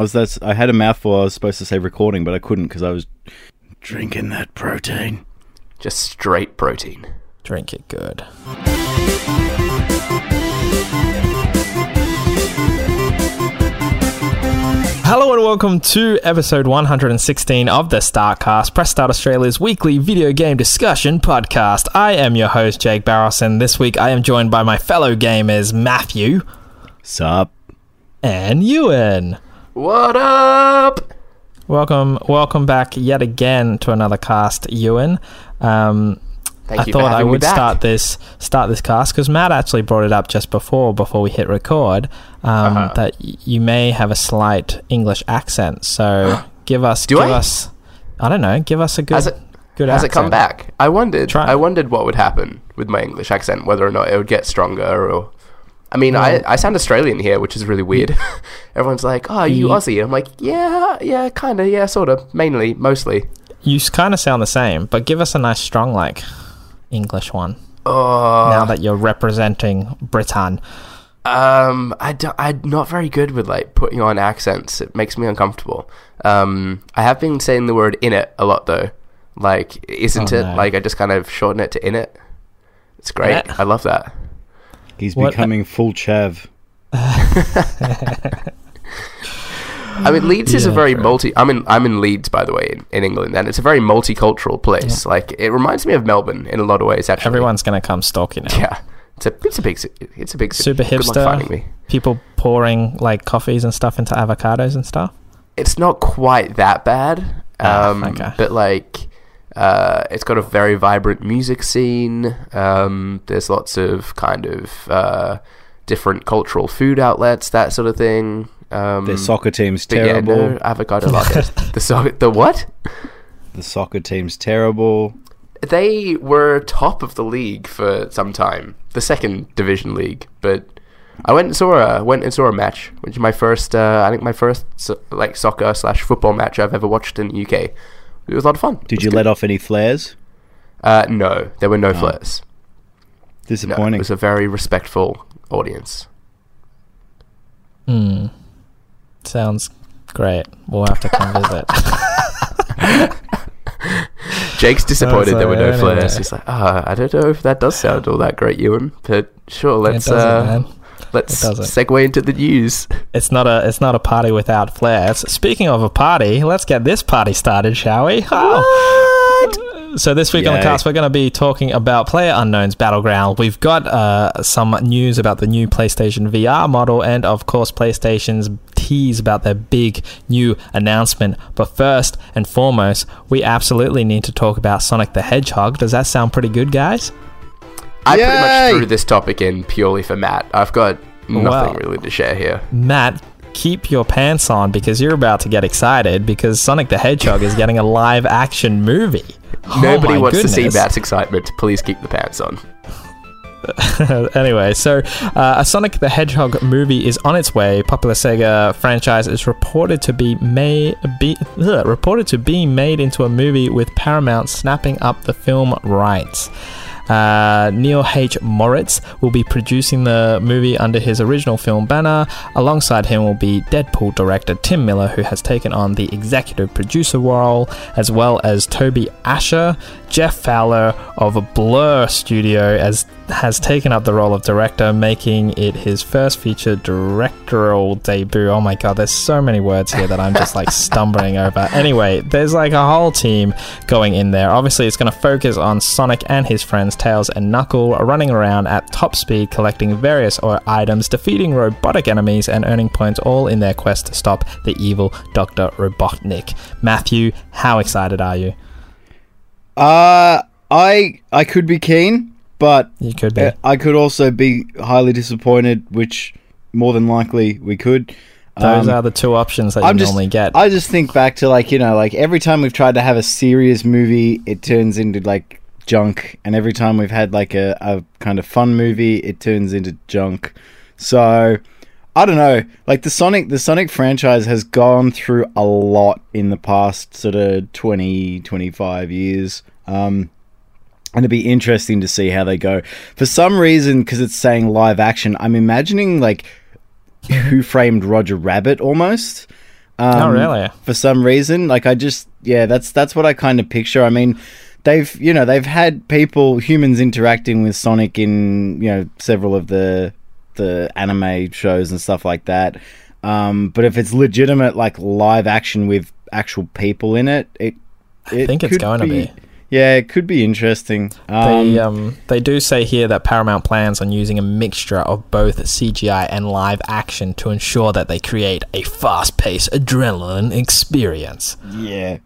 I was that's I had a mouthful. I was supposed to say recording, but I couldn't because I was drinking that protein. Just straight protein. Drink it good. Hello and welcome to episode 116 of the Start Cast, Press Start Australia's weekly video game discussion podcast. I am your host, Jake Barros, and this week I am joined by my fellow gamers, Matthew Sup? and Ewan. What up? Welcome, welcome back yet again to another cast, Ewan. Um, Thank I thought I would start this start this cast because Matt actually brought it up just before before we hit record um, Uh-huh. that y- you may have a slight English accent. So give us Do give I? us I don't know give us a good it good has it come back? I wondered. Try. I wondered what would happen with my English accent, whether or not it would get stronger or. I mean, I, I sound Australian here, which is really weird. Everyone's like, "Oh, are you Ye- Aussie?" I'm like, "Yeah, yeah, kind of, yeah, sort of, mainly, mostly." You kind of sound the same, but give us a nice strong like English one. Oh, now that you're representing Britain, Um, I do, I'm not very good with like putting on accents. It makes me uncomfortable. Um, I have been saying the word "in it" a lot though. Like, isn't Oh, it? no. Like, I just kind of shorten it to "in it." It's great. Yeah. I love that. He's What- becoming full Chev. I mean, Leeds is a very true. multi. I'm in. I'm in Leeds, by the way, in, in England, and it's a very multicultural place. Like, it reminds me of Melbourne in a lot of ways. Actually, everyone's gonna come stalk you now. Yeah, it's a it's a big it's a big city. Super Good luck hipster. me. People pouring like coffees and stuff into avocados and stuff. it's not quite that bad. Ah, Um, okay. But like, uh, it's got a very vibrant music scene. Um, there's lots of kind of uh, different cultural food outlets, that sort of thing. Um, Their soccer team's but yeah, terrible. no, avocado lattes. the so- the what? The soccer team's terrible. They were top of the league for some time, the second division league. But I went and saw a went and saw a match, which is my first, uh, I think my first so- like soccer slash football match I've ever watched in the UK. It was a lot of fun. Did you good. let off any flares? Uh, no, there were no flares. No, Disappointing. it was a very respectful audience. Hmm. Sounds great. We'll have to come visit. Jake's disappointed there were no flares. anyway. He's like, ah, I don't know if that does sound all that great, Ewan. But sure, let's it uh, man. Let's segue into the news. It's not a it's not a party without flares. Speaking of a party, let's get this party started, shall we? Oh. So this week on the cast, we're going to be talking about Player Unknown's Battleground. We've got uh, some news about the new PlayStation VR model, and of course, PlayStation's tease about their big new announcement. But first and foremost, we absolutely need to talk about Sonic the Hedgehog. Does that sound pretty good, guys? I pretty much threw this topic in purely for Matt. I've got nothing Well. really to share here. Matt, keep your pants on because you're about to get excited because Sonic the Hedgehog is getting a live action movie. Oh Nobody my wants to see goodness. Matt's excitement. Please keep the pants on. anyway, so uh, a Sonic the Hedgehog movie is on its way. Popular Sega franchise is reported to be made be, ugh, reported to be made into a movie with Paramount snapping up the film rights. Uh, Neil H. Moritz will be producing the movie under his original film banner. Alongside him will be Deadpool director Tim Miller, who has taken on the executive producer role, as well as Toby Ascher. Jeff Fowler of Blur Studio as has taken up the role of director, making it his first feature directorial debut. Oh my god, there's so many words here that I'm just like stumbling over. Anyway, there's like a whole team going in there. Obviously, it's going to focus on Sonic and his friends Tails and Knuckle are running around at top speed, collecting various items, defeating robotic enemies, and earning points, all in their quest to stop the evil Dr. Robotnik. Matthew, how excited are you? Uh, I I could be keen, but You could be. I could also be highly disappointed, which more than likely we could. Those Um, are the two options that I'm just, normally get. I just think back to like you know like every time we've tried to have a serious movie, it turns into like junk, and every time we've had like a, a kind of fun movie, it turns into junk. So I don't know. Like the Sonic, the Sonic franchise has gone through a lot in the past sort of 20, 25 years. Um, and it'd be interesting to see how they go. For some reason, because it's saying live action, I'm imagining like Who Framed Roger Rabbit almost. Um, oh, really? For some reason, like I just yeah, that's that's what I kind of picture. I mean, they've you know they've had people humans interacting with Sonic in you know several of the the anime shows and stuff like that. Um, but if it's legitimate like live action with actual people in it, it, I think it's going to be. Yeah, it could be interesting. Um, They um they do say here that Paramount plans on using a mixture of both CGI and live action to ensure that they create a fast-paced adrenaline experience. Yeah,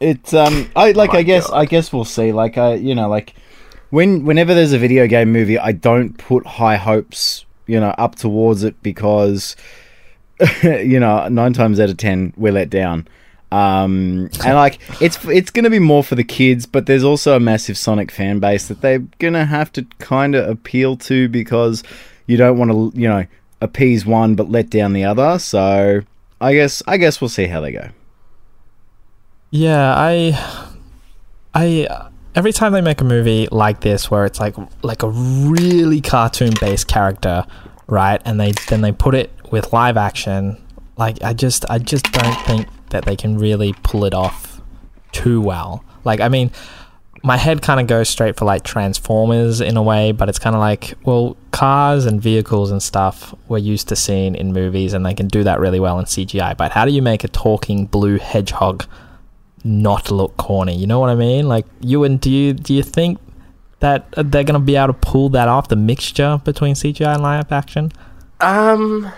it's um, I like. My I guess. God. I guess we'll see. Like, I, you know, like when whenever there's a video game movie, I don't put high hopes, you know, up towards it because, you know, nine times out of ten we're let down. Um, and like it's it's gonna be more for the kids, but there's also a massive Sonic fan base that they're gonna have to kind of appeal to because you don't want to, you know, appease one but let down the other. So I guess I guess we'll see how they go. Yeah, I, I every time they make a movie like this, where it's like like a really cartoon-based character, right, and they then they put it with live action, like I just I just don't think that they can really pull it off too well. Like I mean, my head kind of goes straight for like Transformers in a way, but it's kind of like well, cars and vehicles and stuff we're used to seeing in movies, and they can do that really well in CGI. But how do you make a talking blue hedgehog? Not look corny. You know what I mean? Like you and do you do you think that they're gonna be able to pull that off? The mixture between CGI and live action. Um,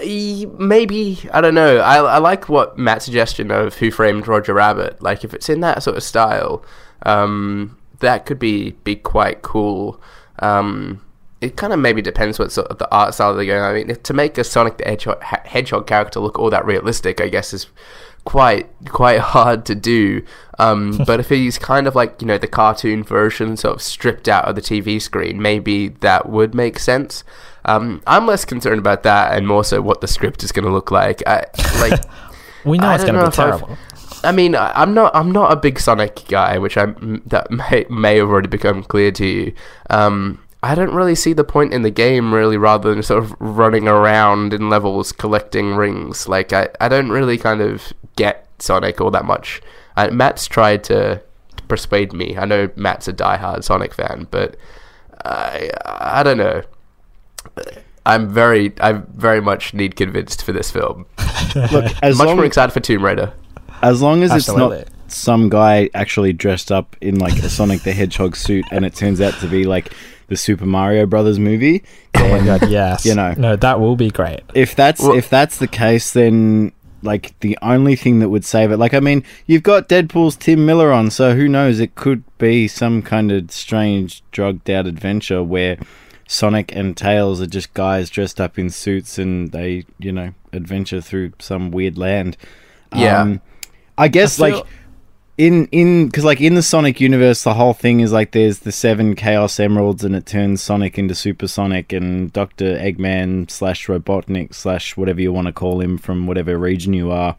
maybe I don't know. I I like what Matt's suggestion of Who Framed Roger Rabbit. Like if it's in that sort of style, um, that could be be quite cool. Um, it kind of maybe depends what sort of the art style they're going. I mean, to make a Sonic the Hedgehog, Hedgehog character look all that realistic, I guess is quite quite hard to do. Um, but if he's kind of like you know the cartoon version, sort of stripped out of the TV screen, maybe that would make sense. Um, I'm less concerned about that and more so what the script is going to look like. I, like, We know I it's gonna be if I've- terrible. I mean, I- I'm not I'm not a big Sonic guy, which I that may may have already become clear to you. Um, I don't really see the point in the game, really, rather than sort of running around in levels collecting rings. Like, I, I don't really kind of get Sonic all that much. Uh, Matt's tried to persuade me. I know Matt's a diehard Sonic fan, but I I don't know. I'm very I very much need convinced for this film. Look, as much long more excited for Tomb Raider. as long as Absolutely. it's not some guy actually dressed up in like a Sonic the Hedgehog suit, and it turns out to be like the Super Mario Brothers movie. Oh my god, yes. You know. no, that will be great. If that's Well- if that's the case, then like the only thing that would save it, like I mean, you've got Deadpool's Tim Miller on, so who knows? It could be some kind of strange drugged out adventure where Sonic and Tails are just guys dressed up in suits and they, you know, adventure through some weird land. Yeah. Um, I guess I feel- like in in because like in the Sonic universe, the whole thing is like there's the seven Chaos Emeralds, and it turns Sonic into Super Sonic, and Doctor Eggman slash Robotnik slash whatever you want to call him from whatever region you are,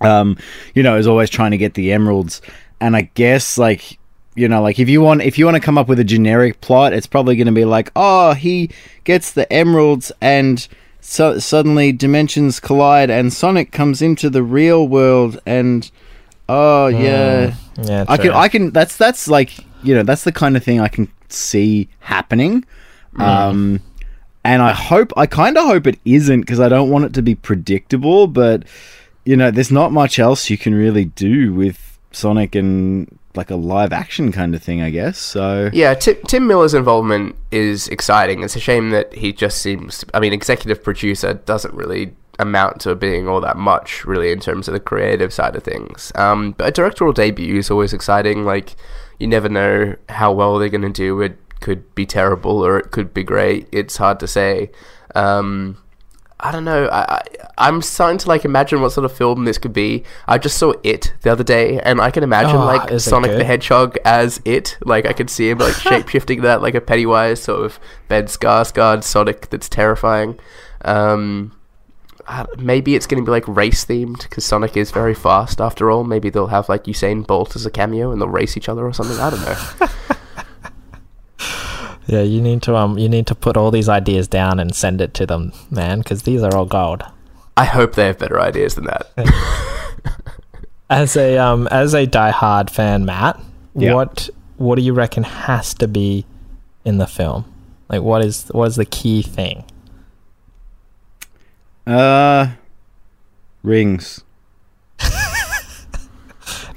um, you know, is always trying to get the emeralds. And I guess like you know, like if you want if you want to come up with a generic plot, it's probably going to be like, oh, he gets the emeralds and. So suddenly dimensions collide and Sonic comes into the real world and oh yeah Yeah, I true. can I can that's that's like you know that's the kind of thing I can see happening. Um and I hope I kind of hope it isn't because I don't want it to be predictable, but you know there's not much else you can really do with Sonic and like a live action kind of thing, I guess. So Yeah, Tim, Tim Miller's involvement is exciting. It's a shame that he just seems. I mean, executive producer doesn't really amount to being all that much, really, in terms of the creative side of things. Um, but a directorial debut is always exciting. Like, you never know how well they're going to do. It could be terrible or it could be great. It's hard to say. Um, I don't know. I, I I'm starting to like imagine what sort of film this could be. I just saw it the other day, and I can imagine Oh, like Sonic the Hedgehog as it. Like I could see him like shape shifting that like a Pennywise sort of Ben Skarsgård Sonic that's terrifying. Um, maybe it's going to be like race themed because Sonic is very fast after all. Maybe they'll have like Usain Bolt as a cameo and they'll race each other or something. I don't know. yeah, you need to um, you need to put all these ideas down and send it to them, man, because these are all gold. I hope they have better ideas than that. As a um as a diehard fan, Matt, Yeah. what what do you reckon has to be in the film? Like what is what is the key thing? Uh, rings.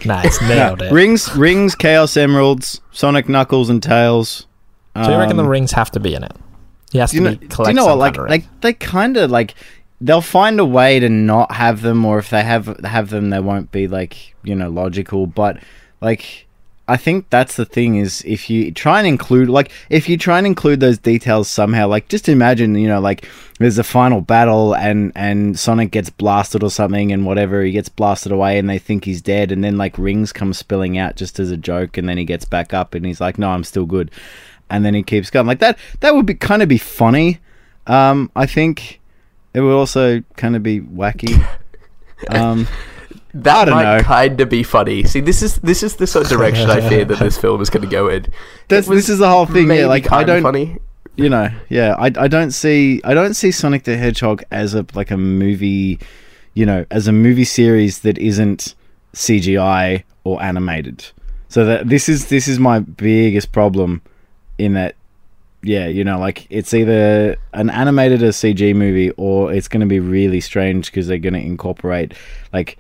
Nice, nailed it. Rings, rings, Chaos Emeralds, Sonic Knuckles and Tails. so you reckon the Um, rings have to be in it? He has Do you to know? be Do you know what? Like, like they kind of like they'll find a way to not have them, or if they have have them, they won't be like you know logical. But like, I think that's the thing is if you try and include like if you try and include those details somehow, like just imagine you know like there's a final battle and and Sonic gets blasted or something and whatever he gets blasted away and they think he's dead and then like rings come spilling out just as a joke and then he gets back up and he's like no I'm still good. And then he keeps going. Like that that would be kind of be funny um I think. It would also kind of be wacky um That might know. kind of be funny. See, this is this is the sort of direction I fear that this film is going to go in. that's this is the whole thing yeah like I don't funny. you know yeah I, I don't see i don't see sonic the hedgehog as a like a movie you know as a movie series that isn't cgi or animated so that this is this is my biggest problem in that yeah you know like it's either an animated or cg movie or it's going to be really strange because they're going to incorporate like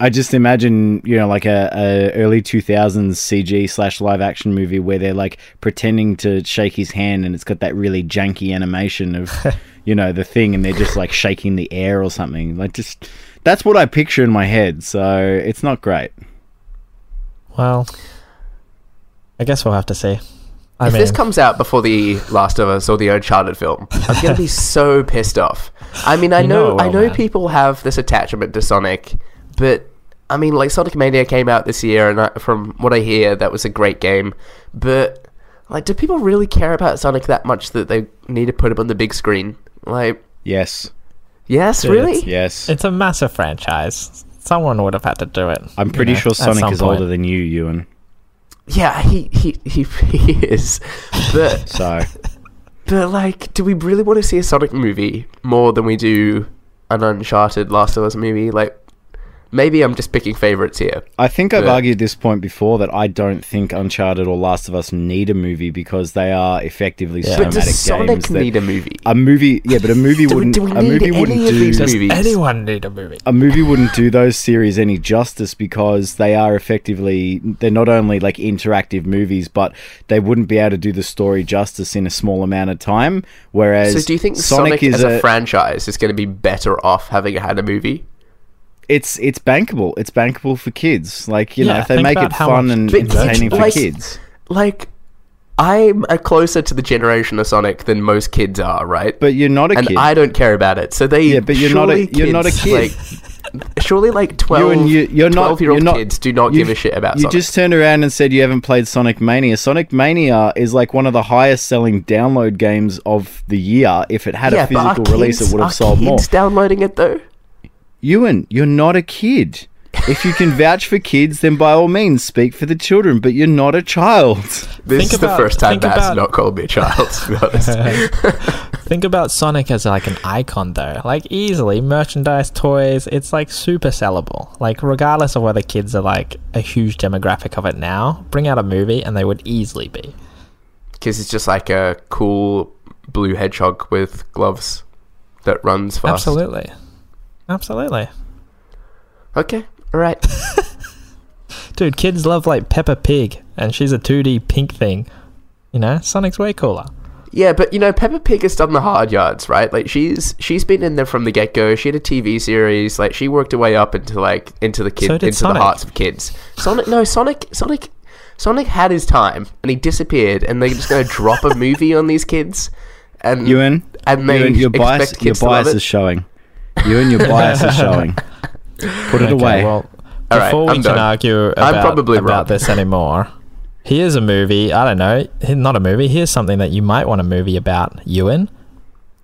I just imagine, you know, like a, a early two thousands CG slash live action movie where they're like pretending to shake his hand and it's got that really janky animation of, you know, the thing and they're just like shaking the air or something. Like just that's what I picture in my head. So it's not great. well, I guess we'll have to see. I if mean, this comes out before the Last of Us or the Uncharted film, I'm going to be so pissed off. I mean, I You know know, it will, I know man. people have this attachment to Sonic, but I mean, like Sonic Mania came out this year, and I, from what I hear, that was a great game. But like, do people really care about Sonic that much that they need to put him on the big screen? Like, Yes. yes, Dude, really? Yes. it's a massive franchise. Someone would have had to do it. I'm pretty know, sure Sonic is point. older than you, Ewan. Yeah, he he he, he is. But So But like, do we really want to see a Sonic movie more than we do an Uncharted Last of Us movie? Like, maybe I'm just picking favorites here. I think I've Yeah. argued this point before that I don't think Uncharted or Last of Us need a movie because they are effectively Yeah. But cinematic does Sonic games. that- need a movie? a movie, yeah, but a movie Do we- wouldn't. do we a need movie any wouldn't of do. these Does movies? anyone need a movie? a movie wouldn't do those series any justice because they are effectively they're not only like interactive movies but they wouldn't be able to do the story justice in a small amount of time whereas So do you think Sonic, Sonic, is as a, a, franchise is going to be better off having had a movie? It's it's bankable it's bankable for kids like you know if they make it fun and entertaining for like- kids Like, I'm closer to the generation of Sonic than most kids are, right? but you're not a and kid I don't care about it. So they Yeah, but you're not a- you're not a kid. Like, surely, like 12, and you- you're not- 12 year old you're not- kids do not give a shit about you Sonic. just turned around and said you haven't played Sonic Mania. Sonic Mania is like one of the highest selling download games of the year. If it had yeah, a physical release, kids, it would have are sold more. downloading it though. Ewan, you're not a kid. If you can vouch for kids, then by all means speak for the children, but you're not a child. This Think is the first time think Matt's about- not called me a child, to be honest. Think about Sonic as like an icon though. Like easily merchandise, toys, it's like super sellable. Like regardless of whether kids are like a huge demographic of it now, bring out a movie and they would easily be. Because it's just like a cool blue hedgehog with gloves that runs fast. Absolutely. Absolutely. Okay, alright. Dude, kids love like Peppa Pig and she's a 2D pink thing. You know, Sonic's way cooler. Yeah, but you know, Peppa Pig has done the hard yards, right? Like she's she's been in there from the get go. She had a TV series. Like she worked her way up into like into the kid So into Sonic. the hearts of kids. Sonic, no, Sonic, Sonic, Sonic had his time and he disappeared, and they're just going to drop a movie on these kids, and Ewan, and they Ewan your expect bias, your kids to love bias it. is showing. Ewan, your bias is showing. Put it Okay, away. Well, All right, before we I'm can done. argue about, probably about wrong. this anymore, here's a movie. I don't know, not a movie. Here's something that you might want a movie about. Ewan,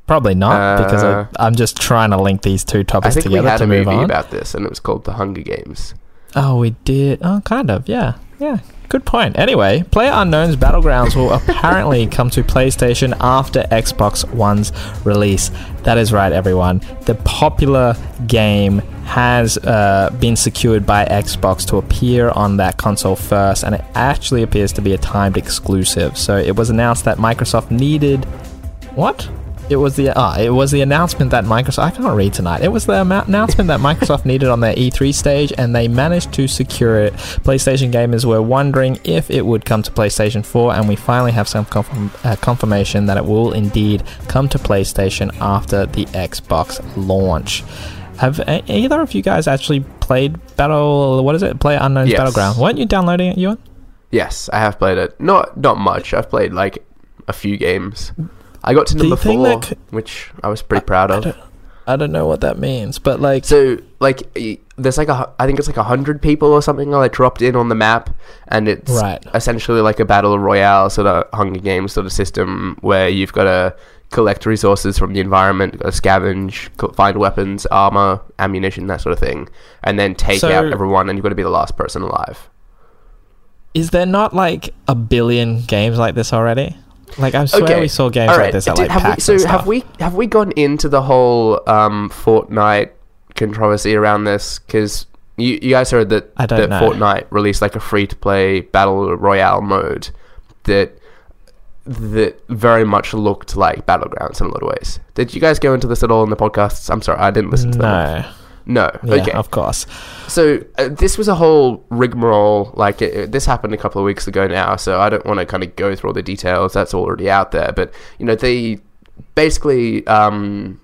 probably not because Uh, I, I'm just trying to link these two I topics think we together had to a movie on. about this, and it was called The Hunger Games. oh, we did. Oh, kind of. Yeah, yeah. Good point. Anyway, Player Unknown's Battlegrounds will apparently come to PlayStation after Xbox One's release. That is right, everyone. The popular game has uh, been secured by Xbox to appear on that console first, and it actually appears to be a timed exclusive. So it was announced that Microsoft needed. What? It was the ah, it was the announcement that Microsoft. I can't read tonight. It was the announcement that Microsoft needed on their E3 stage, and they managed to secure it. PlayStation gamers were wondering if it would come to PlayStation 4, and we finally have some confirm- uh, confirmation that it will indeed come to PlayStation after the Xbox launch. Have either of you guys actually played Battle? What is it? Player Unknown's Yes. Battleground. Weren't you downloading it, Ewan? Yes, I have played it. Not not much. I've played like a few games. I got to number four, c- which I was pretty proud I of. don't, I don't know what that means, but like, So like, there's like a I think it's like a hundred people or something that like dropped in on the map, and it's Right. essentially like a battle royale sort of Hunger Games sort of system where you've got to collect resources from the environment, scavenge, find weapons, armor, ammunition, that sort of thing, and then take So- out everyone, and you've got to be the last person alive. is there not like a billion games like this already? Like, I swear we saw games All like this at Did- like have we, so have we have we gone into the whole um, Fortnite controversy around this? Because you, you guys heard that that know. Fortnite released like a free to play battle royale mode that that very much looked like battlegrounds in a lot of ways. Did you guys go into this at all in the podcasts? I'm sorry, I didn't listen to that. No. No. Yeah, okay. of course. So uh, this was a whole rigmarole. Like it, it- this happened a couple of weeks ago now, so I don't want to kind of go through all the details. That's already out there. But you know, they basically um,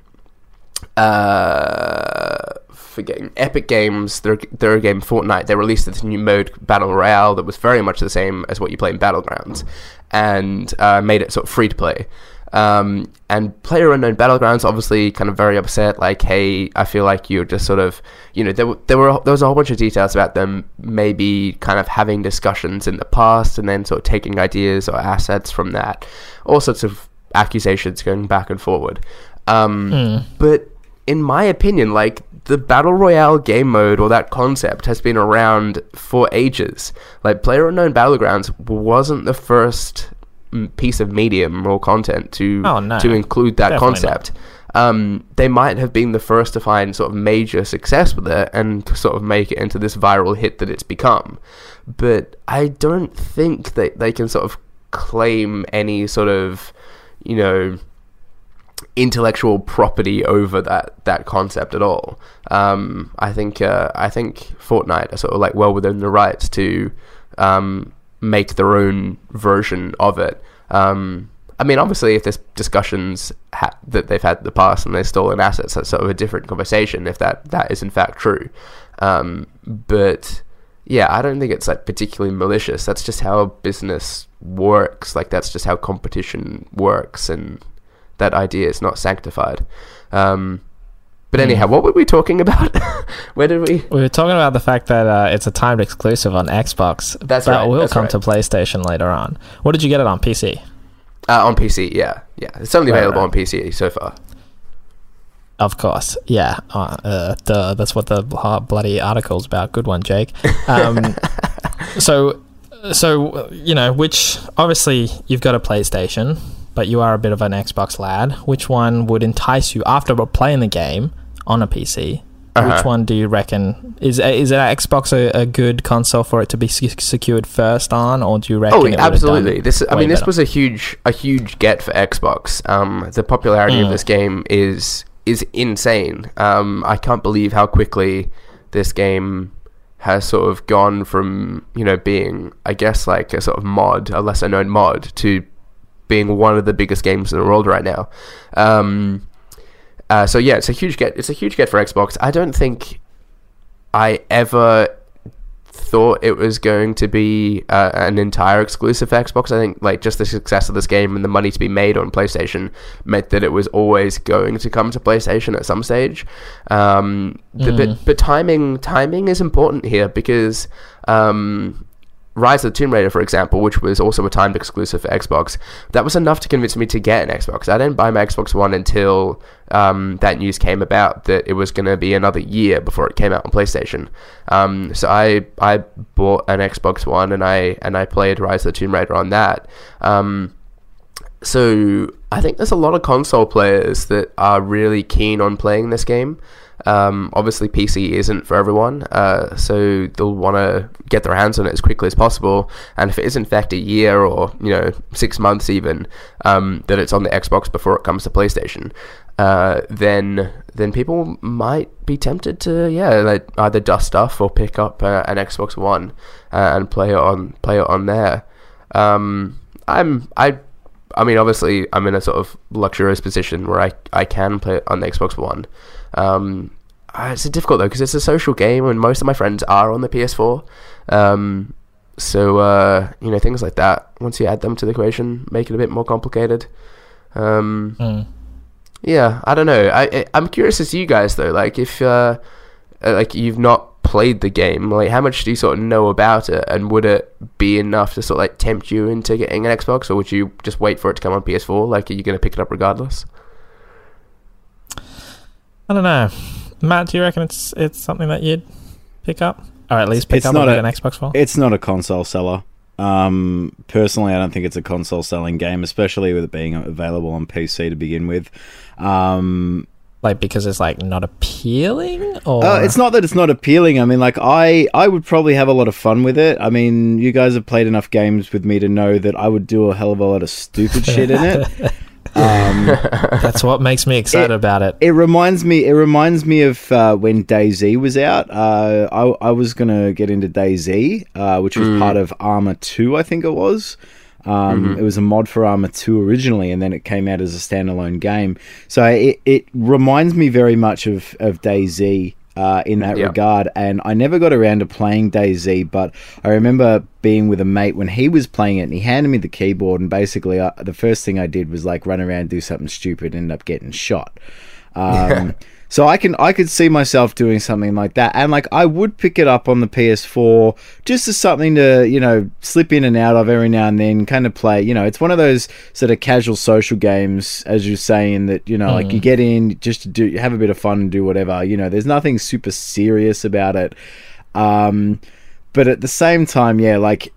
uh, forgetting Epic Games, their their game Fortnite. They released this new mode Battle Royale that was very much the same as what you play in Battlegrounds, and uh, made it sort of free to play. Um, and Player Unknown Battlegrounds obviously kind of very upset. Like, hey, I feel like you're just sort of, you know, there were, there were there was a whole bunch of details about them maybe kind of having discussions in the past and then sort of taking ideas or assets from that, all sorts of accusations going back and forward. Um, Mm. But in my opinion, like the battle royale game mode or that concept has been around for ages. Like Player Unknown Battlegrounds wasn't the first piece of medium or content to Oh, no. to include that Definitely concept. Um, they might have been the first to find sort of major success with it and sort of make it into this viral hit that it's become. But I don't think that they can sort of claim any sort of, you know, intellectual property over that that concept at all. Um, I think uh, I think Fortnite are sort of like well within the rights to um, make their own version of it. Um, I mean, obviously, if there's discussions ha- that they've had in the past and they're stolen assets, that's sort of a different conversation. If that that is in fact true, um, but yeah, I don't think it's like particularly malicious. That's just how business works. Like that's just how competition works, and that idea is not sanctified. Um, but anyhow, what were we talking about? Where did we? We were talking about the fact that uh, it's a timed exclusive on Xbox. That's that right, will that's come right. to PlayStation later on. What did you get it on PC? Uh, on PC, yeah, yeah. It's only Right, available on PC so far. Of course, yeah. Uh, uh, duh, that's what the bloody article's about. Good one, Jake. Um, so, so you know, which obviously you've got a PlayStation, but you are a bit of an Xbox lad. Which one would entice you after playing the game on a PC? Uh-huh. Which one do you reckon is is an Xbox a, a good console for it to be secured first on, or do you reckon? Oh, absolutely. This, I mean, this better? was a huge, a huge get for Xbox. Um, the popularity of Mm. this game is is insane. Um, I can't believe how quickly this game has sort of gone from you know being, I guess, like a sort of mod, a lesser known mod, to being one of the biggest games in the world right now. Um, uh, so yeah, it's a huge get. It's a huge get for Xbox. I don't think I ever thought it was going to be uh, an entire exclusive for Xbox. I think like just the success of this game and the money to be made on PlayStation meant that it was always going to come to PlayStation at some stage. Um, the- Mm. But but timing timing is important here because um, Rise of the Tomb Raider, for example, which was also a timed exclusive for Xbox, that was enough to convince me to get an Xbox. I didn't buy my Xbox One until um, that news came about that it was going to be another year before it came out on PlayStation. Um, so I I bought an Xbox One and I and I played Rise of the Tomb Raider on that. Um, so I think there's a lot of console players that are really keen on playing this game. Um, obviously, PC isn't for everyone, uh, so they'll want to get their hands on it as quickly as possible. And if it is in fact a year or you know six months even, um, that it's on the Xbox before it comes to PlayStation, uh, then then people might be tempted to yeah like either dust off or pick up uh, an Xbox One uh, and play it on play it on there. Um, I'm I I mean, obviously, I'm in a sort of luxurious position where I, I can play it on the Xbox One. Um, uh, it's difficult though because it's a social game, and most of my friends are on the PS4. Um, so uh, you know things like that. Once you add them to the equation, make it a bit more complicated. Um, Mm. yeah, I don't know. I, I I'm curious as to you guys though. Like if uh, uh, like you've not played the game, like how much do you sort of know about it, and would it be enough to sort of like tempt you into getting an Xbox, or would you just wait for it to come on PS4? Like, are you going to pick it up regardless? I don't know. Matt, do you reckon it's it's something that you'd pick up, or at least pick It's up not a- an Xbox for? It's not a console seller. Um, personally, I don't think it's a console selling game, especially with it being available on PC to begin with. Um, like because it's like not appealing, or Uh, it's not that it's not appealing. I mean, like I, I would probably have a lot of fun with it. I mean, you guys have played enough games with me to know that I would do a hell of a lot of stupid shit in it. Um, that's what makes me excited It- about it. it reminds me. It reminds me of uh, when DayZ was out. Uh, I, I was gonna get into DayZ, uh, which was Mm. part of Arma Two, I think it was. Um, It was a mod for Arma 2 originally, and then it came out as a standalone game. So it, it reminds me very much of, of DayZ uh, in that Yeah. regard. And I never got around to playing DayZ, but I remember being with a mate when he was playing it, and he handed me the keyboard, and basically uh, the first thing I did was like run around, do something stupid, and end up getting shot. Um, So I can I could see myself doing something like that, and like I would pick it up on the PS4 just as something to you know slip in and out of every now and then, kind of play. You know, it's one of those sort of casual social games, as you're saying that you know, like you get in just to do have a bit of fun and do whatever. You know, there's nothing super serious about it. Um, but at the same time, yeah, like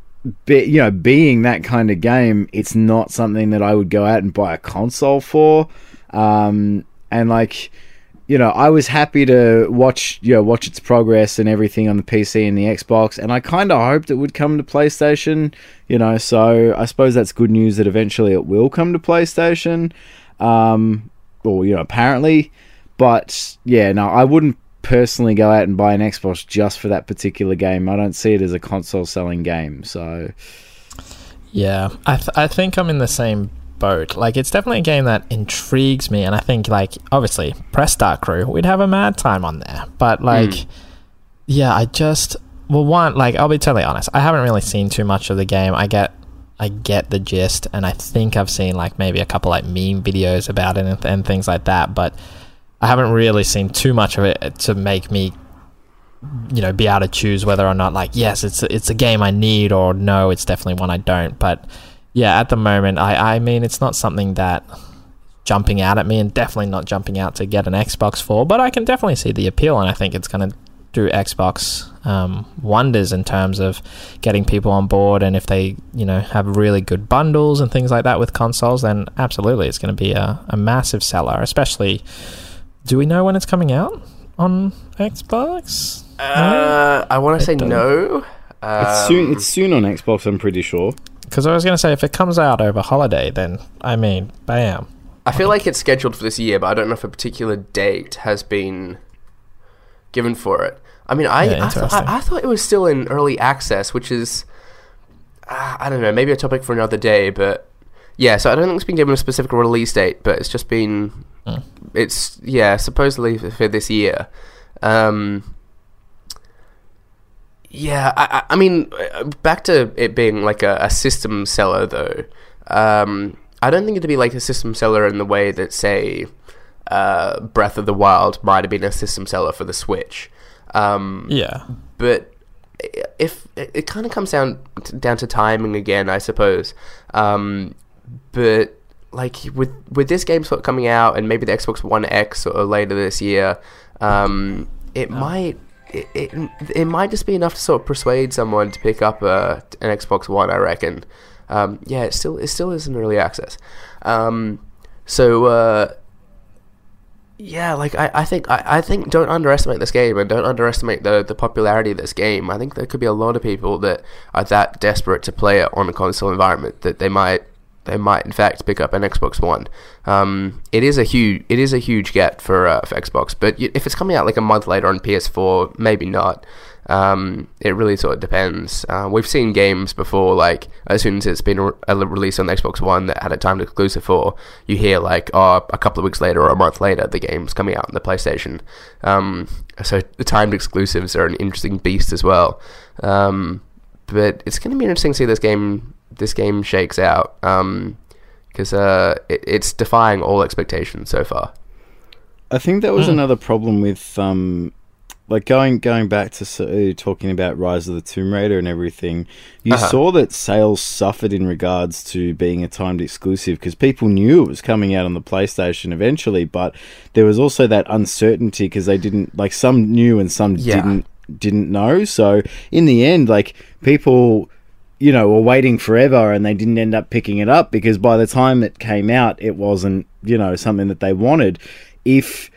be, you know, being that kind of game, it's not something that I would go out and buy a console for. Um, and like, you know, I was happy to watch, you know, watch its progress and everything on the PC and the Xbox, and I kind of hoped it would come to PlayStation. You know, so I suppose that's good news that eventually it will come to PlayStation. Um, or you know, apparently, but yeah, no, I wouldn't personally go out and buy an Xbox just for that particular game. I don't see it as a console selling game. So Yeah, I th- I think I'm in the same boat. Like, it's definitely a game that intrigues me, and I think like obviously Press Start Crew, we'd have a mad time on there. But hmm. like, yeah, I just well, one like I'll be totally honest, I haven't really seen too much of the game. I get I get the gist, and I think I've seen like maybe a couple like meme videos about it and, and things like that, but I haven't really seen too much of it to make me you know be able to choose whether or not like yes it's it's a game I need or no it's definitely one I don't but yeah at the moment I I mean it's not something that jumping out at me and definitely not jumping out to get an Xbox for but I can definitely see the appeal and I think it's going to do Xbox um, wonders in terms of getting people on board and if they you know have really good bundles and things like that with consoles then absolutely it's going to be a, a massive seller especially do we know when it's coming out on Xbox Uh, I want to say don't- no. it's soon. Um, It's soon on Xbox. I'm pretty sure. Because I was going to say, if it comes out over holiday, then I mean, bam. I feel like it's scheduled for this year, but I don't know if a particular date has been given for it. I mean, I Yeah, I, thought. I, I thought it was still in early access, which is uh, I don't know, maybe a topic for another day. But yeah, so I don't think it's been given a specific release date, but it's just been Hmm. it's yeah supposedly for, for this year. Um, yeah, I, I- mean, back to it being like a, a system seller though. Um, I don't think it'd be like a system seller in the way that, say, uh, Breath of the Wild might have been a system seller for the Switch. Um, Yeah. but if it, it kind of comes down down to timing again, I suppose. Um, but like with with this game sort of coming out and maybe the Xbox One X or later this year, um, it might it, it it might just be enough to sort of persuade someone to pick up a, an Xbox One. I reckon. Um, yeah, it still it still is in early access. Um, so uh, yeah, like I, I think I, I think don't underestimate this game and don't underestimate the the popularity of this game. I think there could be a lot of people that are that desperate to play it on a console environment that they might they might in fact pick up an Xbox One. Um, it is a huge it is a huge get for uh, for Xbox, but if it's coming out like a month later on PS4, maybe not. Um, it really sort of depends. Uh, we've seen games before, like as soon as it's been re- released on Xbox One that had a timed exclusive for, you hear like, oh, a couple of weeks later or a month later, the game's coming out on the PlayStation. Um, so the timed exclusives are an interesting beast as well. Um, but it's going to be interesting to see this game this game shakes out because uh, it, it's defying all expectations so far. I think that was mm. another problem with um, like going going back to uh, talking about Rise of the Tomb Raider and everything. You uh-huh. saw that sales suffered in regards to being a timed exclusive because people knew it was coming out on the PlayStation eventually, but there was also that uncertainty because they didn't like some knew and some yeah. didn't didn't know. So in the end, like people you know, were waiting forever and they didn't end up picking it up because by the time it came out, it wasn't, you know, something that they wanted. If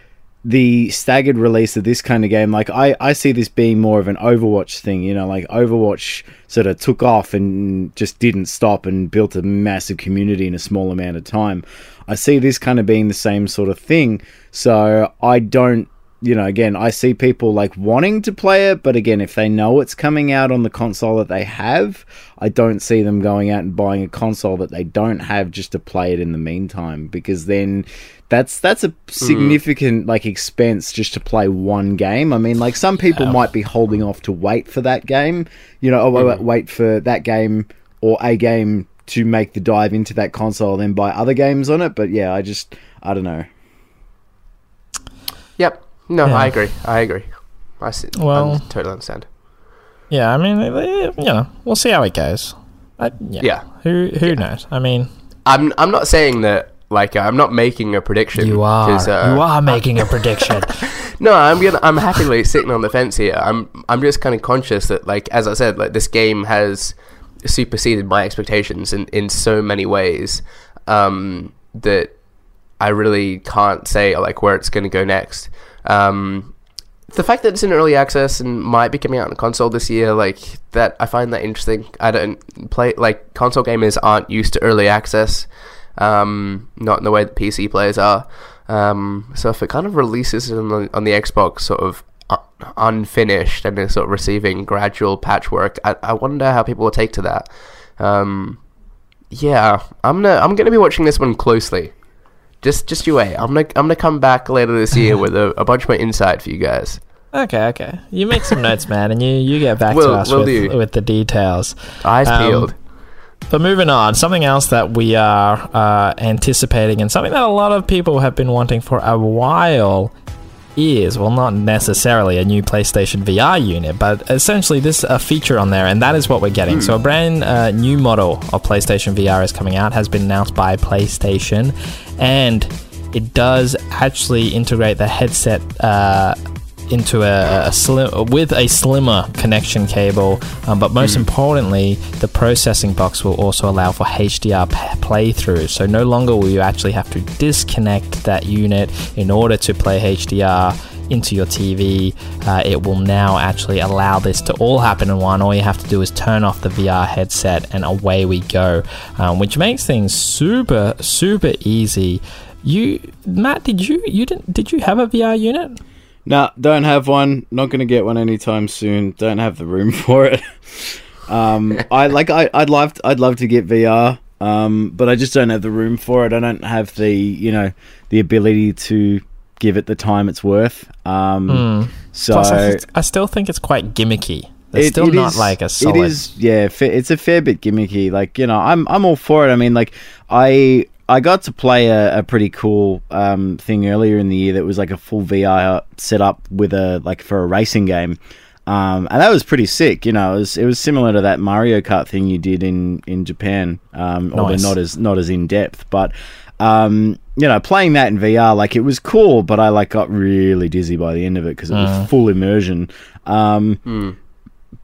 the staggered release of this kind of game, like I, I see this being more of an Overwatch thing, you know, like Overwatch sort of took off and just didn't stop and built a massive community in a small amount of time. I see this kind of being the same sort of thing. So I don't you know, again, I see people like wanting to play it, but again, if they know it's coming out on the console that they have, I don't see them going out and buying a console that they don't have just to play it in the meantime, because then that's that's a significant mm. like expense just to play one game. I mean, like some people yeah. might be holding off to wait for that game, you know, mm. wait for that game or a game to make the dive into that console, and then buy other games on it. But yeah, I just I don't know. Yep. No, yeah. I agree. I agree. I well, I totally understand. Yeah, I mean, you know, we'll see how it goes. I, yeah. yeah. Who who yeah. knows? I mean, I'm I'm not saying that. Like, I'm not making a prediction. You are. Uh, you are making a prediction. no, I'm gonna. I'm happily sitting on the fence here. I'm. I'm just kind of conscious that, like, as I said, like this game has superseded my expectations in in so many ways um, that I really can't say like where it's going to go next. Um, the fact that it's in early access and might be coming out on console this year, like that, I find that interesting. I don't play like console gamers aren't used to early access, um, not in the way that PC players are. Um, so if it kind of releases on the, on the Xbox, sort of uh, unfinished and is sort of receiving gradual patchwork, I, I wonder how people will take to that. Um, yeah, I'm gonna I'm gonna be watching this one closely. Just just you wait. I'm gonna I'm gonna come back later this year with a, a bunch more insight for you guys. Okay, okay. You make some notes, man, and you, you get back we'll, to us we'll with, with the details. Eyes um, peeled. But moving on, something else that we are uh, anticipating, and something that a lot of people have been wanting for a while, is well, not necessarily a new PlayStation VR unit, but essentially this a feature on there, and that is what we're getting. Mm. So a brand uh, new model of PlayStation VR is coming out, has been announced by PlayStation, and it does actually integrate the headset. Uh, into a, a, slim with a slimmer connection cable, um, but most mm. importantly, the processing box will also allow for HDR p- playthrough. So no longer will you actually have to disconnect that unit in order to play HDR into your TV. Uh, it will now actually allow this to all happen in one. All you have to do is turn off the VR headset, and away we go, um, which makes things super super easy. You, Matt, did you you didn't did you have a VR unit? Nah, don't have one. Not gonna get one anytime soon. Don't have the room for it. um, I like. I, I'd love. To, I'd love to get VR. Um, but I just don't have the room for it. I don't have the you know the ability to give it the time it's worth. Um, mm. So Plus, I, I, still think it's quite gimmicky. It's it, still it not is, like a solid. It is, yeah. It's a fair bit gimmicky. Like you know, I'm I'm all for it. I mean, like I I got to play a, a pretty cool um, thing earlier in the year that was like a full VR setup with a like for a racing game. Um, and that was pretty sick. You know, it was it was similar to that Mario Kart thing you did in in Japan, um, although not as not as in depth. But um, you know, playing that in VR, like it was cool, but I like got really dizzy by the end of it because it was full immersion. Um,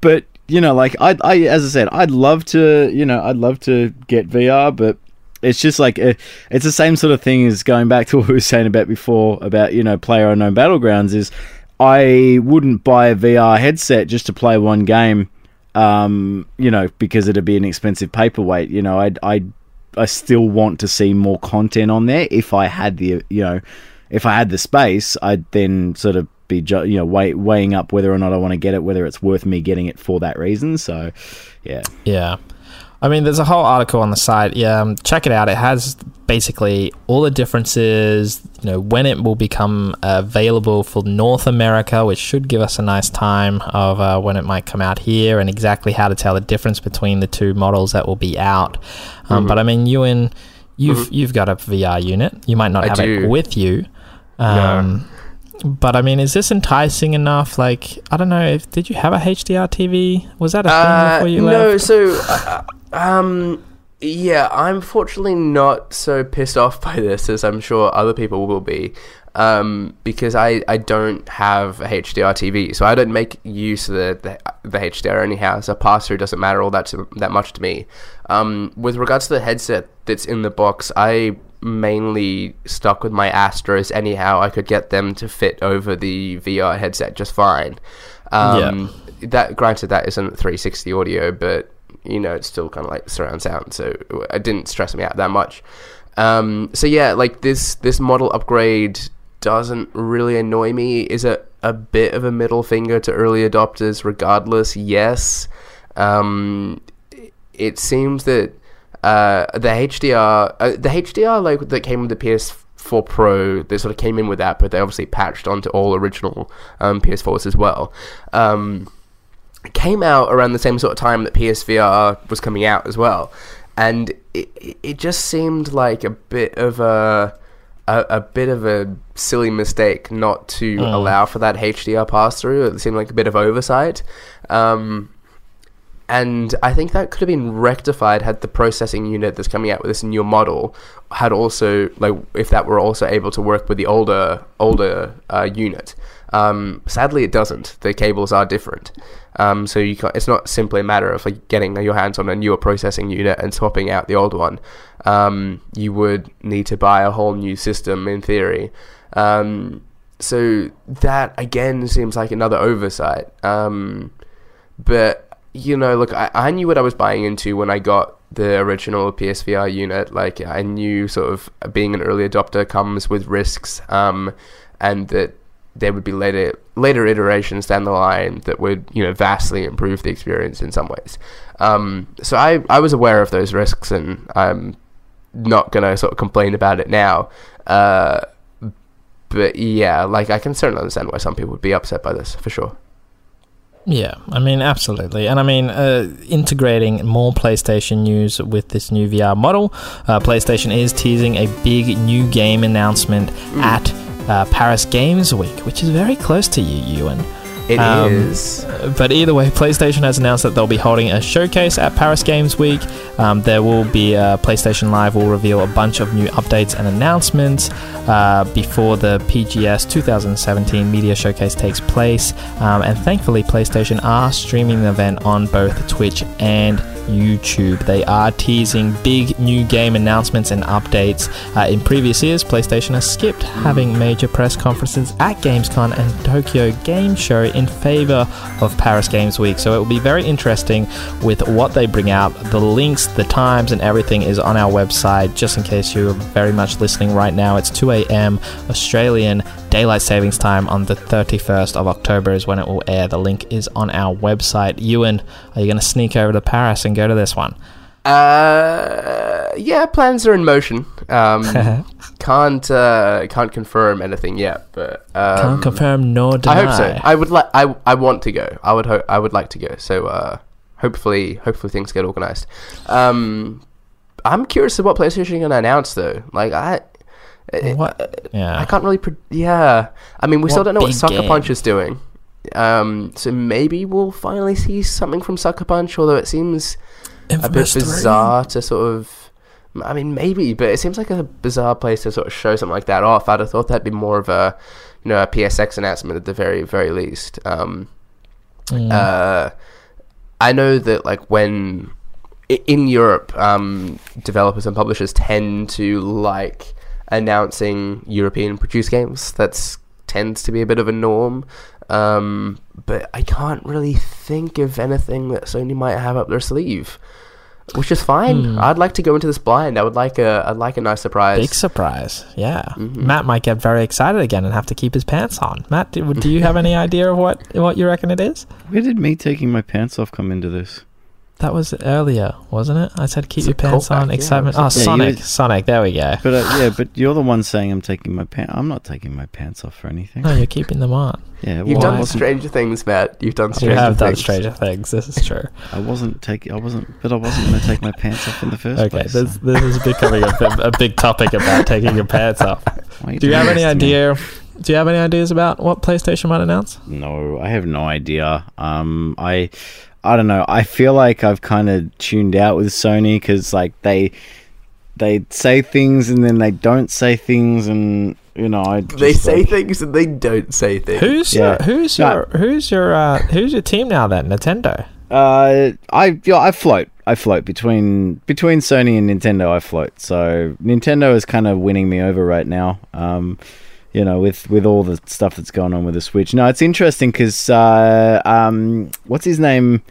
But you know, like I, I, as I said, I'd love to, you know, I'd love to get VR, but it's just like uh it's the same sort of thing as going back to what we were saying about before about you know player unknown battlegrounds is I wouldn't buy a VR headset just to play one game, um, you know, because it'd be an expensive paperweight. You know, I'd, I, I still want to see more content on there. If I had the, you know, if I had the space, I'd then sort of be, ju- you know, weigh, weighing up whether or not I want to get it, whether it's worth me getting it for that reason. So, yeah, Yeah. I mean, there's a whole article on the site. Yeah, um, check it out. It has basically all the differences, you know, when it will become available for North America, which should give us a nice time of uh, when it might come out here, and exactly how to tell the difference between the two models that will be out. Um, But I mean, Ewan, you've you've got a VR unit. You might not have it with you. Um, But I mean, is this enticing enough? Like, I don't know. If did you have a HDR TV? Was that a thing Uh, before you no, left? so uh, um, yeah, I'm fortunately not so pissed off by this as I'm sure other people will be, um, because I, I don't have a HDR TV, so I don't make use of the the, the HDR anyhow. So pass through doesn't matter all that to, that much to me. Um, with regards to the headset that's in the box, I mainly stuck with my Astros anyhow. I could get them to fit over the VR headset just fine. Um, That granted, that isn't 360 audio, but you know it's still kind of like surround sound, so it didn't stress me out that much. Um, so yeah, like this this model upgrade doesn't really annoy me. Is it a bit of a middle finger to early adopters? Regardless, yes. Um, it seems that uh, the HDR, uh, the HDR like that came with the PS4 Pro, they sort of came in with that, but they obviously patched onto all original um, PS4s as well. Um, came out around the same sort of time that PSVR was coming out as well, and it, it- just seemed like a bit of a a, a bit of a silly mistake not to allow for that HDR pass through. It seemed like a bit of oversight. Um, and I think that could have been rectified had the processing unit that's coming out with this new model had also like if that were also able to work with the older older uh, unit. Um, sadly, it doesn't. The cables are different, um, so you can't, it's not simply a matter of like getting your hands on a newer processing unit and swapping out the old one. Um, you would need to buy a whole new system in theory. Um, so that again seems like another oversight. Um, but you know, look, I, I knew what I was buying into when I got the original PSVR unit. Like, I knew sort of being an early adopter comes with risks, um, and that there would be later later iterations down the line that would you know vastly improve the experience in some ways. Um, so I I was aware of those risks, and I'm not gonna sort of complain about it now. Uh, but yeah, like I can certainly understand why some people would be upset by this for sure. Yeah, I mean, absolutely. And I mean, uh, integrating more PlayStation news with this new VR model, uh, PlayStation is teasing a big new game announcement at uh, Paris Games Week, which is very close to you, Ewan. It is. Um, But either way, PlayStation has announced that they'll be holding a showcase at Paris Games Week. Um, there will be uh, PlayStation Live will reveal a bunch of new updates and announcements uh, before the PGS 2017 Media Showcase takes place. Um, and thankfully, PlayStation are streaming the event on both Twitch and YouTube. They are teasing big new game announcements and updates. Uh, in previous years, PlayStation has skipped having major press conferences at Gamescom and Tokyo Game Show in favor of Paris Games Week. So it will be very interesting with what they bring out. The links, the times, and everything is on our website. Just in case you're very much listening right now, it's 2 a.m. Australian daylight savings time on the 31st of October is when it will air. The link is on our website. Ewan, are you going to sneak over to Paris and go to this one? Uh, yeah, plans are in motion. Um, can't uh, can't confirm anything yet, but um, Can't confirm nor deny. I hope so. I would like. I I want to go. I would hope. I would like to go. So uh, hopefully, hopefully things get organized. Um, I'm curious of what PlayStation are going to announce though. Like I. What? Yeah. I can't really. Pre- yeah, I mean, we still don't know what Sucker game? Punch is doing. Um, so maybe we'll finally see something from Sucker Punch, although it seems a bit bizarre to sort of. I mean, maybe, but it seems like a bizarre place to sort of show something like that off. I'd have thought that'd be more of a, you know, a PSX announcement at the very, very least. Um, Mm. uh, I know that like when in Europe, um, developers and publishers tend to like announcing European produced games. That's tends to be a bit of a norm. Um, but I can't really think of anything that Sony might have up their sleeve, which is fine. Hmm. I'd like to go into this blind. I would like a, I'd like a nice surprise. Big surprise. Yeah. Mhm. Matt might get very excited again and have to keep his pants on. Matt, do, do you have any idea of what, what you reckon it is? Where did me taking my pants off come into this? That was earlier, wasn't it? I said keep It's your pants on. yeah, Excitement. oh, Yeah, Sonic. you- Sonic. There we go. But uh, yeah, but you're the one saying I'm taking my pants. I'm not taking my pants off for anything. No, you're keeping them on. Yeah, You've done wasn't. stranger things, Matt. You've done You stranger have done things. Stranger Things. This is true. I wasn't taking. I wasn't. But I wasn't going to take my pants off in the first Okay, place. this, this is becoming a, a big topic about taking your pants off. Why are Do you have any this to me? idea? Do you have any ideas about what PlayStation might announce? No, I have no idea. Um, I, I don't know. I feel like I've kind of tuned out with Sony because like they, they say things and then they don't say things, and you know, I just, They say like- things and they don't say things. Who's Yeah. your who's No. your who's your uh, who's your team now then? Nintendo. Uh, I yeah, I float. I float between between Sony and Nintendo. I float. So Nintendo is kind of winning me over right now. Um, you know, with with all the stuff that's going on with the Switch. No, it's interesting because uh, um, what's his name?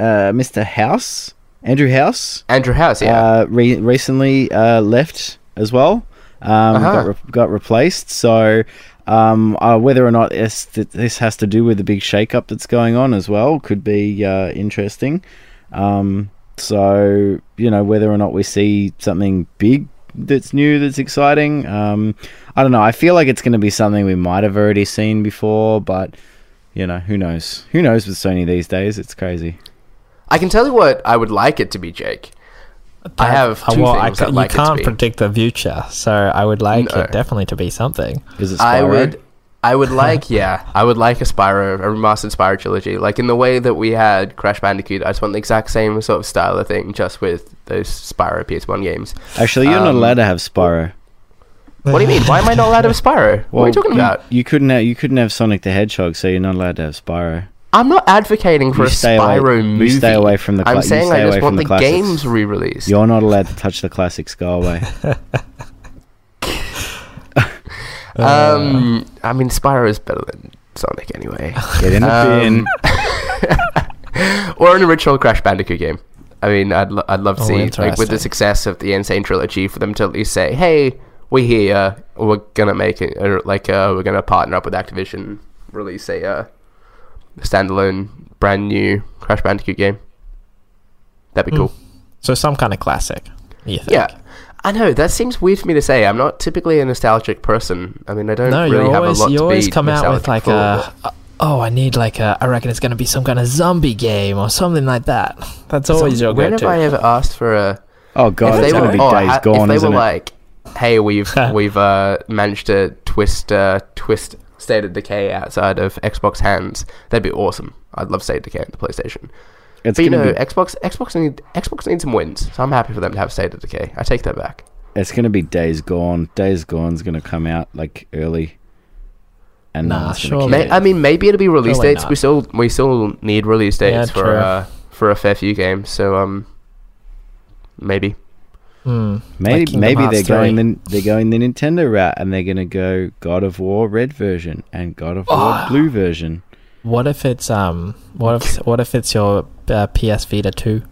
Uh, Mr. House, Andrew House. Andrew House, yeah. Uh, re- recently uh, left as well. Um, Uh-huh. got re- got replaced. So um, uh, whether or not this, this has to do with the big shakeup that's going on as well could be uh, interesting. Um, so you know whether or not we see something big that's new that's exciting. Um, I don't know. I feel like it's going to be something we might have already seen before, but you know who knows? Who knows with Sony these days? It's crazy. I can tell you what I would like it to be, Jake. I have two well, I things ca- I'd you like it to can't be. predict the future, so I would like No. it definitely to be something. Is it I would, I would like, yeah, I would like a Spyro, a remastered Spyro trilogy, like in the way that we had Crash Bandicoot. I just want the exact same sort of style of thing, just with those Spyro PS1 games. Actually, you're not Um, allowed to have Spyro. What do you mean? Why am I not allowed to have Spyro? what are you talking about? You couldn't have you couldn't have Sonic the Hedgehog, so you're not allowed to have Spyro. I'm not advocating for You a Spyro away, movie. You stay away from the. Cla- I'm saying I just want the, the, classics. games re-released. You're not allowed to touch the classics. Go away. Um, I mean, Spyro is better than Sonic anyway. Get in the Um, bin. or an original Crash Bandicoot game. I mean, I'd lo- I'd love to Oh, see like with interesting. the success of the Insane trilogy for them to at least say, "Hey, we're here. We're gonna make it. Or like, uh, we're gonna partner up with Activision, release a uh, standalone, brand new Crash Bandicoot game." That'd be Hmm. cool. So some kind of classic. You think? Yeah. I know that seems weird for me to say. I'm not typically a nostalgic person. I mean, I don't No, really you have always a lot you to always be come out with like for. a. Oh, I need like a. I reckon it's going to be some kind of zombie game or something like that. That's always your when have go-to. I ever asked for a? Oh god, if it's they gonna were, be oh, days ha- gone, if they isn't were it? like, "Hey, we've we've uh, managed to twist uh, twist State of Decay outside of Xbox hands," that'd be awesome. I'd love State of Decay on the PlayStation. It's but you know, be Xbox Xbox need Xbox needs some wins, so I'm happy for them to have State of Decay. I take that back. it's gonna be days gone. Days gone's gonna come out like early. And no Nah, one's gonna surely. care. May, I mean, maybe it'll be release Surely dates. not. We still we still need release dates Yeah, for uh, for a fair few games. So um, maybe. Hmm. Maybe Like Kingdom maybe they're Hearts going the they're going the Nintendo route and they're gonna go God of War Red version and God of War Oh. Blue version. What if it's um? What if what if it's your uh, PS Vita two?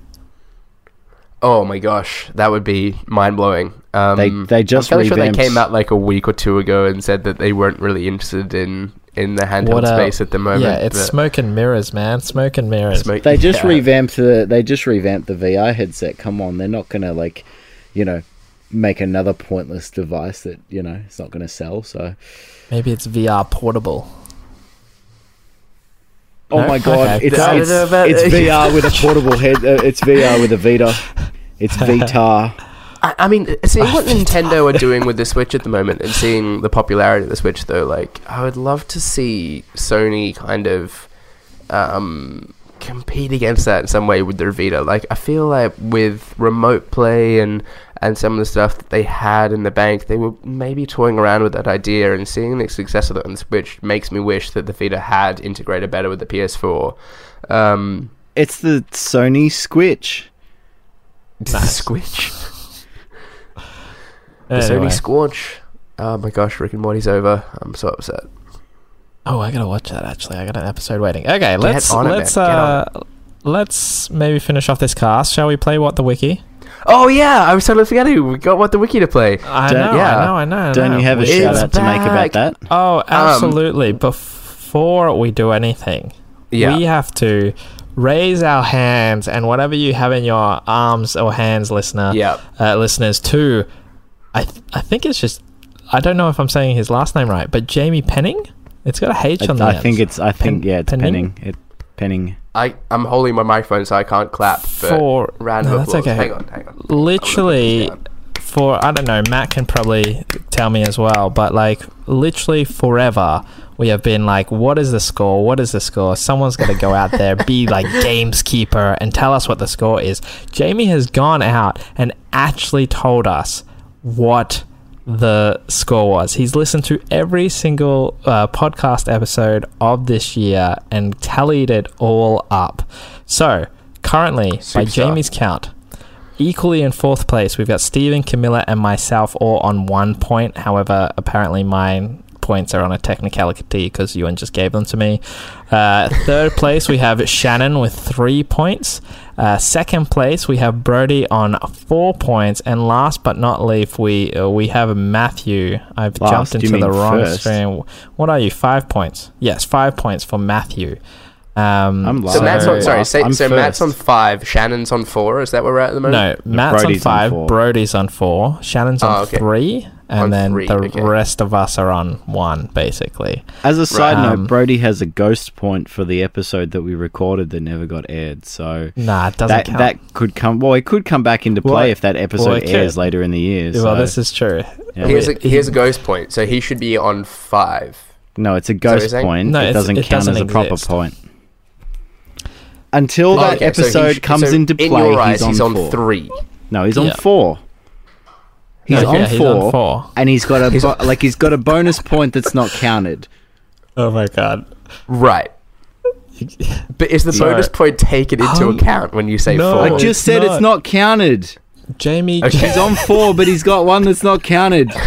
Oh my gosh, that would be mind blowing. Um, They- they just I'm fairly sure they came out like a week or two ago and said that they weren't really interested in in the handheld a- space at the moment. yeah, it's but smoke and mirrors, man. Smoke and mirrors. smoke- They just yeah. revamped the they just revamped the VR headset. Come on, they're not gonna like, you know, make another pointless device that you know it's not gonna sell. So, Maybe it's VR portable. Oh No? my god, Okay. it's I don't it's, about- it's VR with a portable head. Uh, it's VR with a Vita. It's Vita. I, I mean, seeing what Nintendo are doing with the Switch at the moment, and seeing the popularity of the Switch, though, like I would love to see Sony kind of um, compete against that in some way with their Vita. Like I feel like with remote play and and some of the stuff that they had in the bank, they were maybe toying around with that idea, and seeing the success of it on the Switch makes me wish that the Vita had integrated better with the PS4. Um, It's the Sony Squitch. the Nice. Squitch. The Anyway. Sony Squatch. Oh my gosh, Rick and Morty's over. I'm so upset. Oh, I gotta watch that. Actually, I got an episode waiting. Okay, let's on let's man. Get uh, let's maybe finish off this cast. Shall we play what the wiki? Oh yeah, I was totally forgetting. We got what the wiki to play. I Don't- know, yeah. I know, I know. I Don't know. you have a It's shout out to make about that? Oh, absolutely. Before we do anything, Yeah. we have to raise our hands and whatever you have in your arms or hands, listener, yeah. uh, listeners, to I th- I think it's just I don't know if I'm saying his last name right, but Jamie Penning. It's got a H on the I, I end. think it's. I think Pen- yeah, it's penning? penning. It penning. I I'm holding my microphone so I can't clap. For round no, that's applause. okay. Hang on, hang on. literally I'm gonna put for I don't know, Matt can probably tell me as well, but like literally forever we have been like, what is the score? What is the score? Someone's got to go out there, be like gameskeeper, and tell us what the score is. Jamie has gone out and actually told us what the score was. He's listened to every single uh, podcast episode of this year and tallied it all up. So currently, by Jamie's count, equally in fourth place, we've got Stephen, Camilla, and myself all on one point. However, apparently mine points are on a technicality because Ewan just gave them to me. Uh, third place, we have Shannon with three points. Uh, second place, we have Brody on four points, and last but not least, we uh, we have Matthew. I've Last? jumped into the wrong first? stream. What are you? Five points? Yes, five points for Matthew. Um, I'm So So- Matt's on sorry. I'm Say, so Matt's on five. Shannon's on four. Is that where we're at at the moment? No, Matt's Brody's on on five. four. Brody's on four. Shannon's on Oh, okay. three, and On then three, the okay. rest of us are on one, basically. As a side Right. Um, note, Brody has a ghost point for the episode that we recorded that never got aired. So Nah, it doesn't that count. that could come. Well, it could come back into play Well, if that episode well, airs could. later in the year. well, so- this is true. Yeah. Here's a He- here's a ghost point. So he should be on five. No, it's a that what you're ghost saying? point. No, it doesn't it count doesn't as a proper point. Until Oh, that okay, so he episode sh- comes so into play, in your eyes, he's, on, four. three. No, he's Yeah. on four. He's, No, on, yeah, four, on four. and he's got a He's bo- like he's got a bonus point that's not counted. Oh my god. Right. But is the So- bonus point taken into Um, account when you say no. four? I Oh, just it's said it's not. not counted. Jamie. Okay. He's on four, but he's got one that's not counted.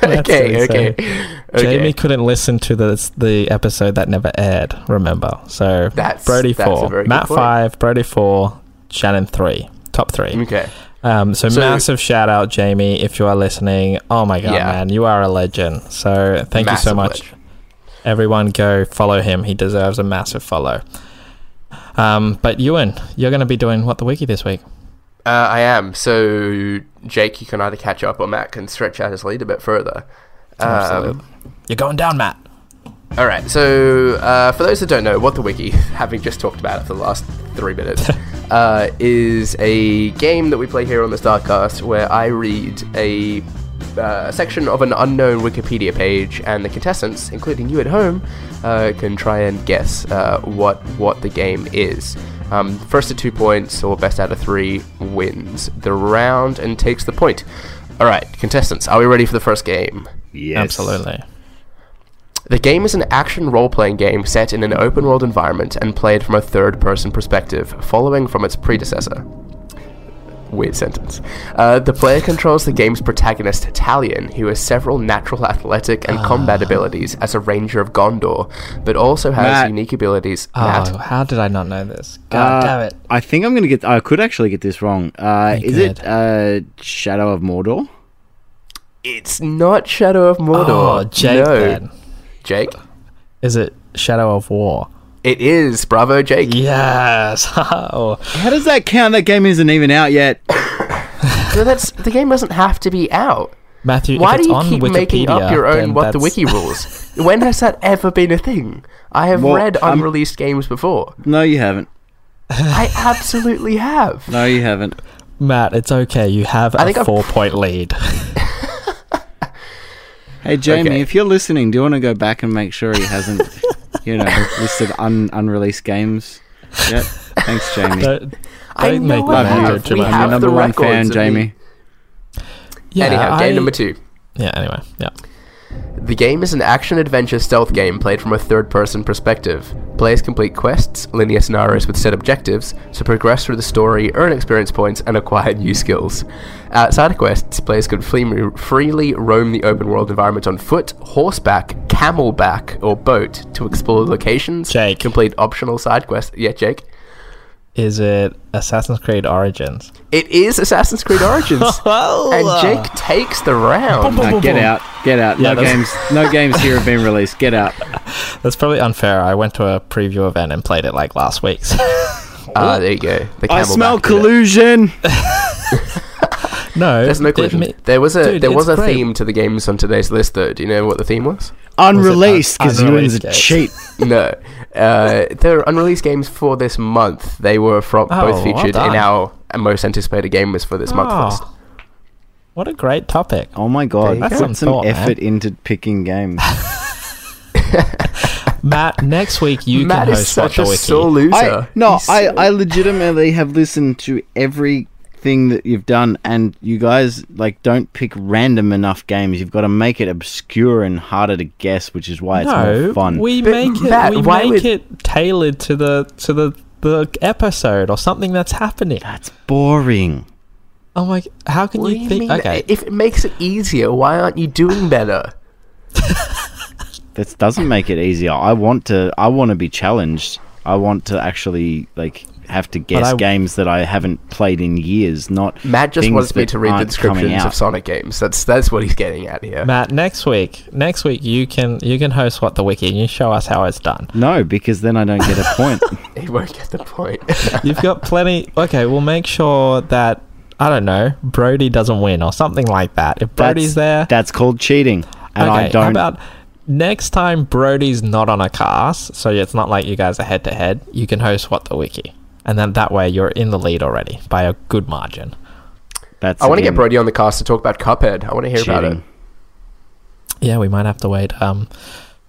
That's okay, okay, okay. Jamie couldn't listen to the the episode that never aired. Remember, so That's- Brody that's four, Matt five, Brody four, Shannon three, top three. Okay. Um, so, So- massive shout out, Jamie, if you are listening. Oh my god, Yeah. man, you are a legend. So thank you so much. legend. Everyone, go follow him. He deserves a massive follow. Um, but Ewan, you're going to be doing what the wiki this week. Uh, I am. So Jake, you can either catch up, or Matt can stretch out his lead a bit further. Um, You're going down, Matt. All right. So, uh, for those that don't know, what the wiki, having just talked about it for the last three minutes, uh, is a game that we play here on the Start Cast, where I read a uh, section of an unknown Wikipedia page, and the contestants, including you at home, uh, can try and guess uh, what what the game is. Um, first to two points, or best out of three, wins the round and takes the point. All right, contestants, are we ready for the first game? Yes, Absolutely. The game is an action role playing game set in an open world environment and played from a third person perspective, following from its predecessor. Weird sentence. Uh, the player controls the game's protagonist, Talion, who has several natural athletic and combat abilities as a ranger of Gondor, but also has Matt. unique abilities. Oh, Matt. how did I not know this? God Uh, damn it. I think I'm gonna get. I could actually get this wrong. Uh, You is it uh, Shadow of Mordor? It's not Shadow of Mordor. Oh, Jake, no. then. Jake? Is it Shadow of War? It is. Bravo, Jake. Yes. oh, How does that count? That game isn't even out yet. So that's the game doesn't have to be out. Matthew, Why if do you on keep Wikipedia, making up your own then what the wiki rules? when has that ever been a thing? I have Well, read I'm- unreleased games before. No, you haven't. I absolutely have. No, you haven't. Matt, it's okay. You have I a think I've- four point lead. Hey Jamie, Okay. if you're listening, do you want to go back and make sure he hasn't, you know, listed un- unreleased games yet? Thanks, Jamie. Don't, I don't know make we the Love man you. do have- too we much. I'm your the number one fan, of Jamie. Yeah, Anyhow, game I- number two. Yeah, anyway, yeah. The game is an action adventure stealth game played from a third person perspective. Players complete quests, linear scenarios with set objectives, to progress through the story, earn experience points, and acquire new skills. Outside of quests, players can free- freely roam the open world environment on foot, horseback, camelback, or boat to explore locations, Jake. complete optional side quests. Yeah, Jake. Is it Assassin's Creed Origins? It is Assassin's Creed Origins. Oh, and Jake takes the round. No, get out, get out. Yeah, no games, no games here have been released. Get out. That's probably unfair. I went to a preview event and played it like last week. Ah, there you go. The I smell collusion. No, There's no it collision. me- there was a Dude, there was a great. theme to the games on today's list, though. Do you know what the theme was? Unreleased because Ewan's unreleased a games? cheat. no, uh, there are unreleased games for this month. They were from Oh, both well featured in our most anticipated game was for this month Oh, list. What a great topic. Oh my god, There you put go. some Thought, man. effort into picking games. Matt, next week you Matt can host What such the a Wiki. sore loser. I no, He's I so- I legitimately have listened to everything that you've done, and you guys like don't pick random enough games. You've got to make it obscure and harder to guess, which is why it's no, more fun. we But make it. Matt, we make would- it tailored to the to the the episode or something that's happening. That's boring. Oh my! How can What you you think? mean? Okay, If it makes it easier, why aren't you doing better? That doesn't make it easier. I want to. I want to be challenged. I want to actually like have to guess I- games that I haven't played in years. Not Matt just wants me to read the descriptions of Sonic games. That's that's what he's getting at here. Matt. Next week, next week you can you can host What the Wiki and you show us how it's done. No, because then I don't get a point. He won't get the point. You've got plenty. Okay, we'll make sure that I don't know Brody doesn't win or something like that. If Brody's there, That's called cheating, and okay, I don't. How about next time Brody's not on a cast, so it's not like you guys are head to head. You can host What the Wiki, and then that way you're in the lead already by a good margin. that's I want to get Brody on the cast to talk about Cuphead. I want to hear about it. Yeah, we might have to wait um,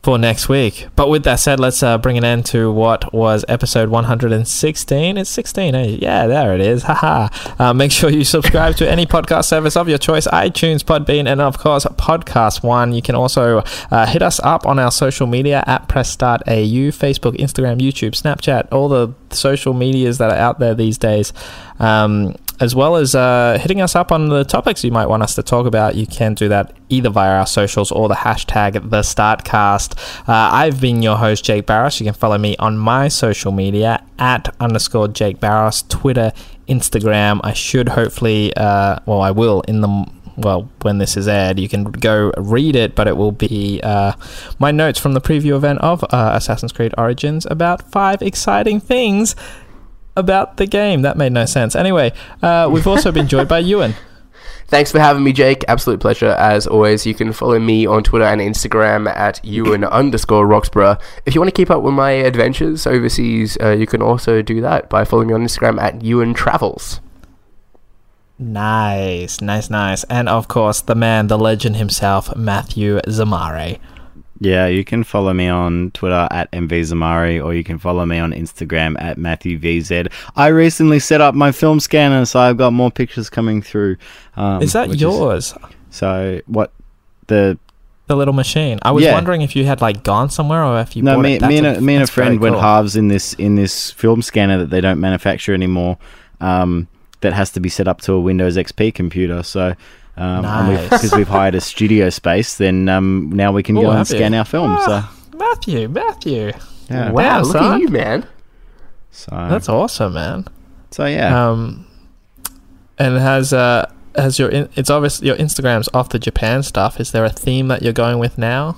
for next week. But with that said, let's uh, bring an end to what was episode 116. It's 16, eh? Yeah, there it is. Haha. Uh, make sure you subscribe to any podcast service of your choice iTunes, Podbean, and of course, Podcast One. You can also uh, hit us up on our social media at Press Start AU, Facebook, Instagram, YouTube, Snapchat, all the social medias that are out there these days. Um, as well as uh, hitting us up on the topics you might want us to talk about. You can do that either via our socials or the hashtag the Start Cast. Uh, I've been your host, Jake Barros. You can follow me on my social media at underscore Jake Barros, Twitter, Instagram. I should hopefully, uh, well, I will in the well, when this is aired, you can go read it, but it will be uh, my notes from the preview event of uh, Assassin's Creed Origins about five exciting things about the game. That made no sense. Anyway, uh, we've also been joined by Ewan. Thanks for having me, Jake. Absolute pleasure as always. You can follow me on Twitter and Instagram at Ewan underscore Roxburgh. If you want to keep up with my adventures overseas, uh, you can also do that by following me on Instagram at Ewan Travels. Nice, nice, nice. And of course, the man, the legend himself, Matthew Zamari. Yeah, you can follow me on Twitter at mvzamari, or you can follow me on Instagram at matthewvz. I recently set up my film scanner, so I've got more pictures coming through. Um, Is that yours? so what? The The little machine. I was Yeah. wondering if you had like gone somewhere or if you no, bought me. Me and a- a, me and a friend went cool. halves in this in this film scanner that they don't manufacture anymore. Um, that has to be set up to a Windows XP computer. So. Um, Nice. Because we've, hired a studio space, then um, now we can Oh, go and have you? scan our film. Ah, Matthew, Matthew. Yeah. Wow, Damn, look son. at you, man. So, That's awesome, man. so yeah. Um, and it has uh has your in, it's obvious your Instagram's off the Japan stuff. Is there a theme that you're going with now?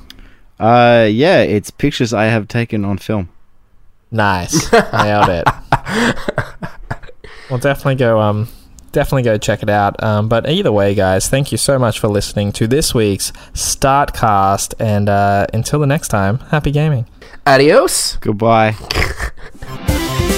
Uh, yeah, it's pictures I have taken on film. Nice, nailed it. We'll definitely go um definitely go check it out. Um, but either way, guys, thank you so much for listening to this week's Start Cast, and uh, until the next time, happy gaming. Adios. Goodbye.